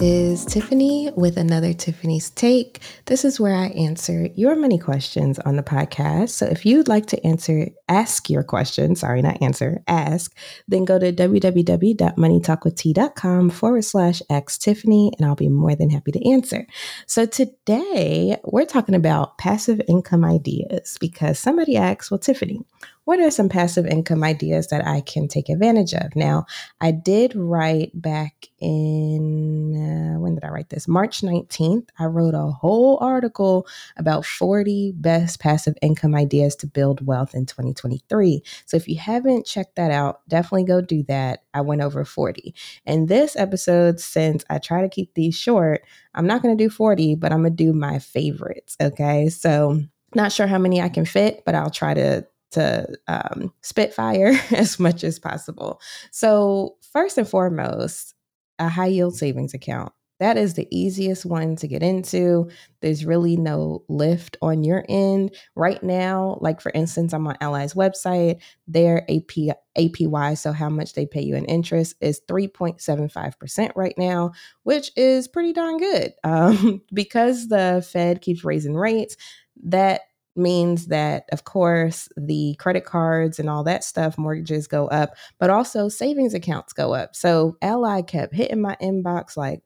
is Tiffany with another Tiffany's Take. This is where I answer your money questions on the podcast. So if you'd like to answer, ask your question, sorry, not answer, ask, then go to www.moneytalkwitht.com forward slash ask Tiffany, and I'll be more than happy to answer. So today we're talking about passive income ideas because somebody asked, well, Tiffany, what are some passive income ideas that I can take advantage of? Now, I did write back in, uh, when did I write this? March 19th. I wrote a whole article about 40 best passive income ideas to build wealth in 2023. So if you haven't checked that out, definitely go do that. I went over 40. And this episode, since I try to keep these short, I'm not going to do 40, but I'm going to do my favorites. Okay. So, not sure how many I can fit, but I'll try to to um, spitfire as much as possible. So, first and foremost, a high yield savings account. That is the easiest one to get into. There's really no lift on your end. Right now, like for instance, I'm on Ally's website, their AP, APY, so how much they pay you in interest, is 3.75% right now, which is pretty darn good. Um, because the Fed keeps raising rates, that means that, of course, the credit cards and all that stuff, mortgages go up, but also savings accounts go up. So Ally kept hitting my inbox like,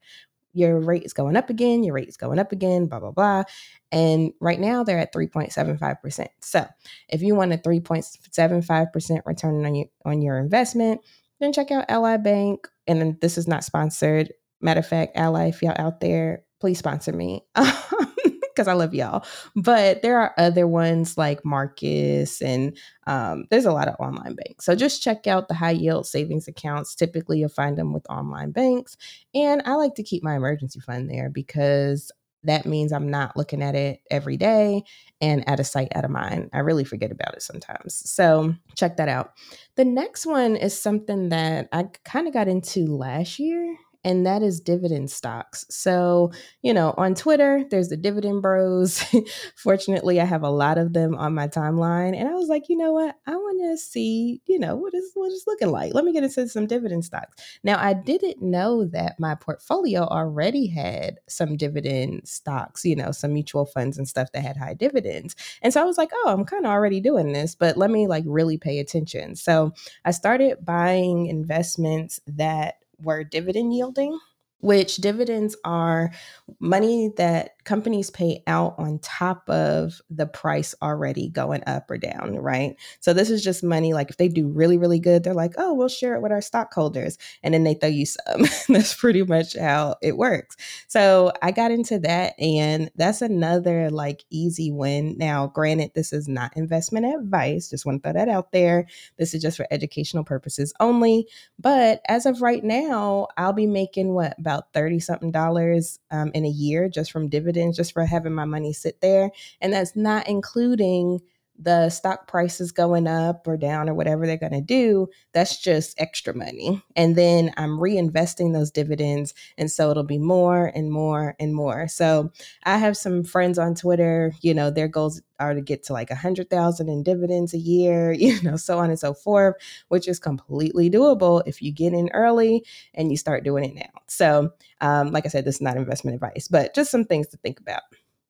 your rate is going up again, your rate is going up again, blah, blah, blah. And right now they're at 3.75%. So if you want a 3.75% return on your on your investment, then check out Ally Bank. And then this is not sponsored. Matter of fact, Ally, if y'all out there, please sponsor me. because I love y'all. But there are other ones like Marcus, and um, there's a lot of online banks. So just check out the high yield savings accounts. Typically, you'll find them with online banks. And I like to keep my emergency fund there because that means I'm not looking at it every day and at a sight, out of mind. I really forget about it sometimes. So check that out. The next one is something that I kind of got into last year and that is dividend stocks. So, you know, on Twitter, there's the dividend bros. Fortunately, I have a lot of them on my timeline. And I was like, you know what? I want to see, you know, what is what is looking like. Let me get into some dividend stocks. Now, I didn't know that my portfolio already had some dividend stocks, you know, some mutual funds and stuff that had high dividends. And so I was like, oh, I'm kind of already doing this, but let me like really pay attention. So I started buying investments that were dividend yielding which dividends are money that companies pay out on top of the price already going up or down, right? So this is just money like if they do really really good, they're like, "Oh, we'll share it with our stockholders." And then they throw you some. that's pretty much how it works. So I got into that and that's another like easy win. Now, granted, this is not investment advice, just want to throw that out there. This is just for educational purposes only, but as of right now, I'll be making what about 30 something dollars um, in a year just from dividends, just for having my money sit there. And that's not including the stock prices going up or down or whatever they're going to do, that's just extra money. And then I'm reinvesting those dividends. And so it'll be more and more and more. So I have some friends on Twitter, you know, their goals are to get to like a hundred thousand in dividends a year, you know, so on and so forth, which is completely doable if you get in early and you start doing it now. So, um, like I said, this is not investment advice, but just some things to think about.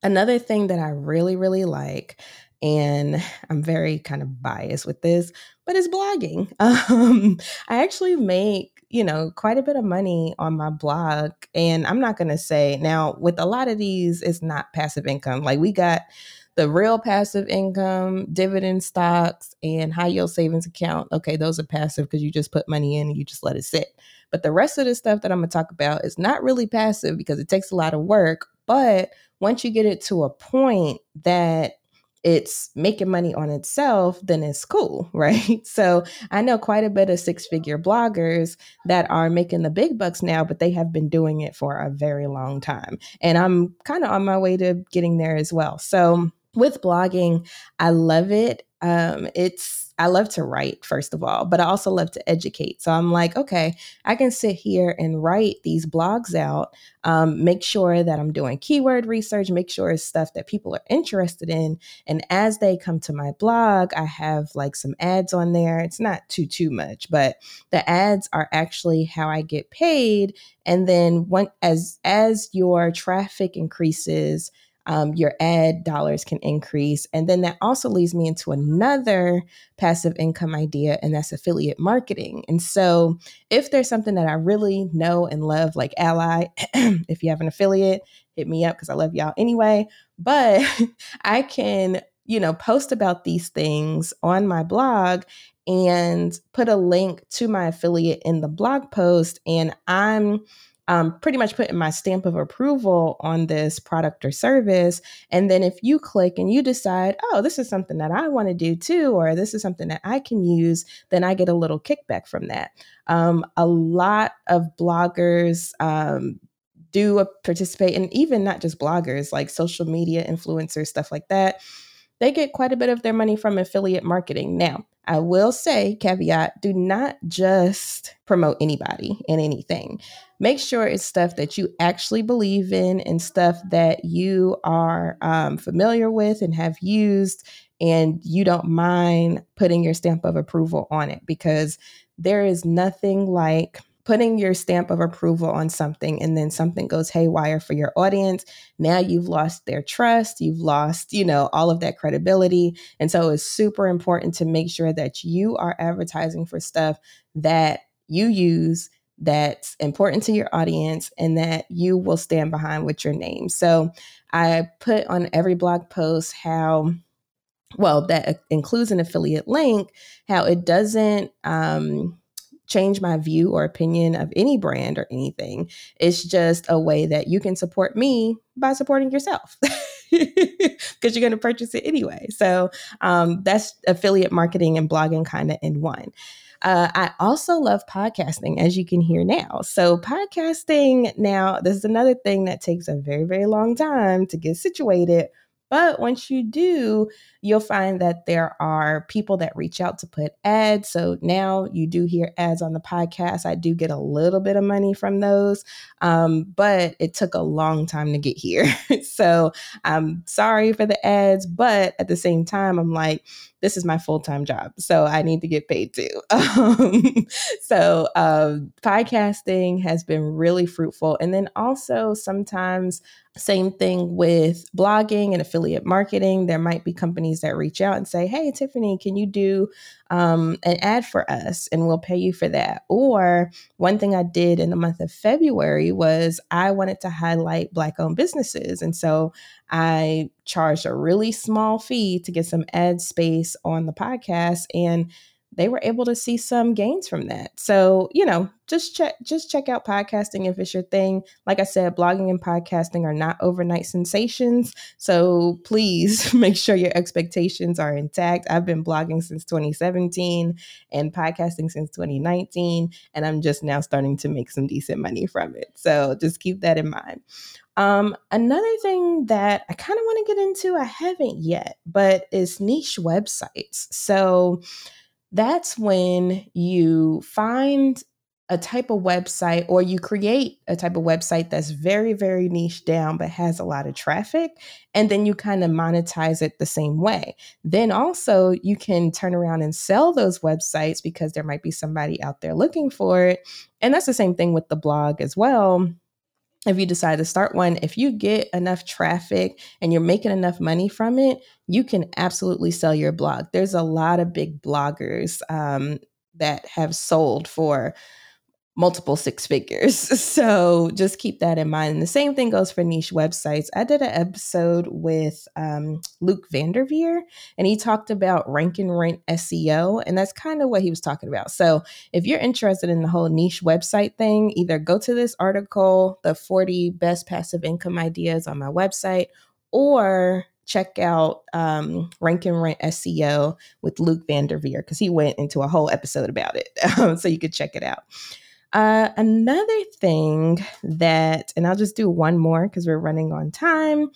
Another thing that I really, really like and I'm very kind of biased with this, but it's blogging. Um, I actually make, you know, quite a bit of money on my blog. And I'm not going to say now, with a lot of these, it's not passive income. Like we got the real passive income, dividend stocks, and high yield savings account. Okay, those are passive because you just put money in and you just let it sit. But the rest of the stuff that I'm going to talk about is not really passive because it takes a lot of work. But once you get it to a point that it's making money on itself, then it's cool, right? So I know quite a bit of six figure bloggers that are making the big bucks now, but they have been doing it for a very long time. And I'm kind of on my way to getting there as well. So with blogging, I love it Um, it's I love to write, first of all, but I also love to educate. So I'm like, okay, I can sit here and write these blogs out, um, make sure that I'm doing keyword research, make sure it's stuff that people are interested in. And as they come to my blog, I have like some ads on there. It's not too, too much, but the ads are actually how I get paid. And then when, as, as your traffic increases, um, your ad dollars can increase. And then that also leads me into another passive income idea, and that's affiliate marketing. And so, if there's something that I really know and love, like Ally, if you have an affiliate, hit me up because I love y'all anyway. But I can, you know, post about these things on my blog and put a link to my affiliate in the blog post. And I'm um, pretty much putting my stamp of approval on this product or service. And then if you click and you decide, oh, this is something that I want to do too, or this is something that I can use, then I get a little kickback from that. Um, a lot of bloggers, um, do participate and even not just bloggers like social media influencers stuff like that they get quite a bit of their money from affiliate marketing. Now, I will say, caveat, do not just promote anybody and anything. Make sure it's stuff that you actually believe in and stuff that you are um, familiar with and have used, and you don't mind putting your stamp of approval on it because there is nothing like putting your stamp of approval on something and then something goes haywire for your audience now you've lost their trust you've lost you know all of that credibility. And so it's super important to make sure that you are advertising for stuff that you use that's important to your audience and that you will stand behind with your name. So i put on every blog post how well that includes an affiliate link how it doesn't um change my view or opinion of any brand or anything. It's just a way that you can support me by supporting yourself because you're going to purchase it anyway. So um, that's affiliate marketing and blogging kind of in one. Uh, I also love podcasting, as you can hear now. So, podcasting now, this is another thing that takes a very, very long time to get situated but once you do, you'll find that there are people that reach out to put ads. So now you do hear ads on the podcast. I do get a little bit of money from those, um, but it took a long time to get here. so I'm sorry for the ads, but at the same time, I'm like, this is my full time job. So I need to get paid too. Um, so um, podcasting has been really fruitful. And then also sometimes, same thing with blogging and affiliate marketing. There might be companies that reach out and say, Hey, Tiffany, can you do um, an ad for us and we'll pay you for that? Or one thing I did in the month of February was I wanted to highlight Black owned businesses. And so I charged a really small fee to get some ad space on the podcast. And they were able to see some gains from that. So, you know, just check just check out podcasting if it's your thing. Like I said, blogging and podcasting are not overnight sensations. So, please make sure your expectations are intact. I've been blogging since 2017 and podcasting since 2019, and I'm just now starting to make some decent money from it. So, just keep that in mind. Um, another thing that I kind of want to get into, I haven't yet, but is niche websites. So, that's when you find a type of website or you create a type of website that's very, very niche down but has a lot of traffic. And then you kind of monetize it the same way. Then also, you can turn around and sell those websites because there might be somebody out there looking for it. And that's the same thing with the blog as well if you decide to start one, if you get enough traffic and you're making enough money from it, you can absolutely sell your blog. There's a lot of big bloggers um, that have sold for multiple six figures. So just keep that in mind. And the same thing goes for niche websites. I did an episode with um, Luke Vanderveer, and he talked about rank and rent SEO, and that's kind of what he was talking about. So if you're interested in the whole niche website thing, either go to this article, the 40 best passive income ideas on my website, or check out um, Rank and Rent SEO with Luke Vanderveer because he went into a whole episode about it. so you could check it out. Uh, another thing that, and I'll just do one more because we're running on time.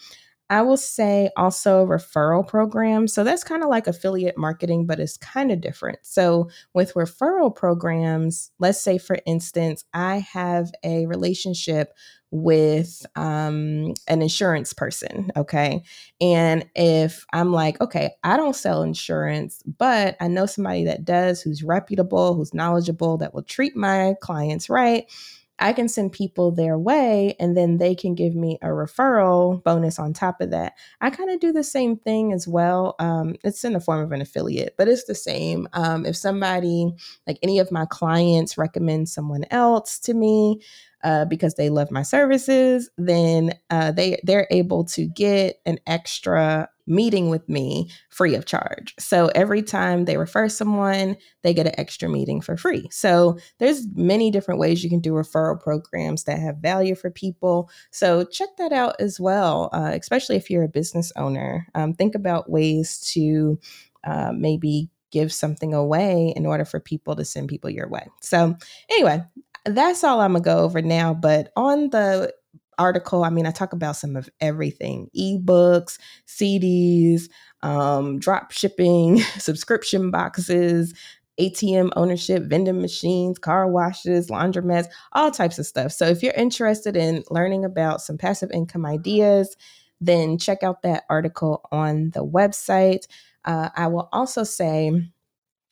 I will say also referral programs. So that's kind of like affiliate marketing, but it's kind of different. So with referral programs, let's say, for instance, I have a relationship with um, an insurance person. Okay. And if I'm like, okay, I don't sell insurance, but I know somebody that does who's reputable, who's knowledgeable, that will treat my clients right. I can send people their way and then they can give me a referral bonus on top of that. I kind of do the same thing as well. Um, it's in the form of an affiliate, but it's the same. Um, if somebody, like any of my clients, recommend someone else to me, uh, because they love my services, then uh, they they're able to get an extra meeting with me free of charge. So every time they refer someone, they get an extra meeting for free. So there's many different ways you can do referral programs that have value for people. So check that out as well, uh, especially if you're a business owner. Um, think about ways to uh, maybe give something away in order for people to send people your way. So, anyway, that's all I'm gonna go over now. But on the article, I mean, I talk about some of everything ebooks, CDs, um, drop shipping, subscription boxes, ATM ownership, vending machines, car washes, laundromats, all types of stuff. So if you're interested in learning about some passive income ideas, then check out that article on the website. Uh, I will also say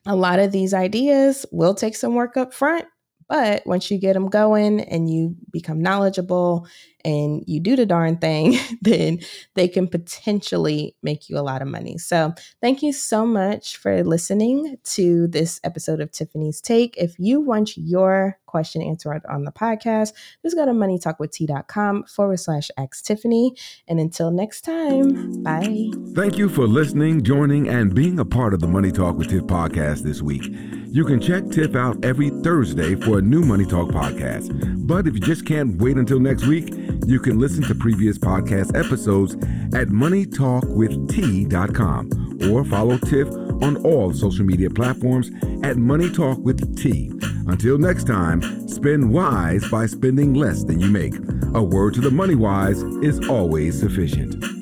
a lot of these ideas will take some work up front but once you get them going and you become knowledgeable and you do the darn thing, then they can potentially make you a lot of money. So, thank you so much for listening to this episode of Tiffany's Take. If you want your question answered on the podcast, just go to moneytalkwitht.com forward slash ask Tiffany. And until next time, bye. Thank you for listening, joining, and being a part of the Money Talk with Tiff podcast this week. You can check Tiff out every Thursday for a new Money Talk podcast. But if you just can't wait until next week, you can listen to previous podcast episodes at moneytalkwitht.com or follow Tiff on all social media platforms at Money Talk with T. Until next time, spend wise by spending less than you make. A word to the money wise is always sufficient.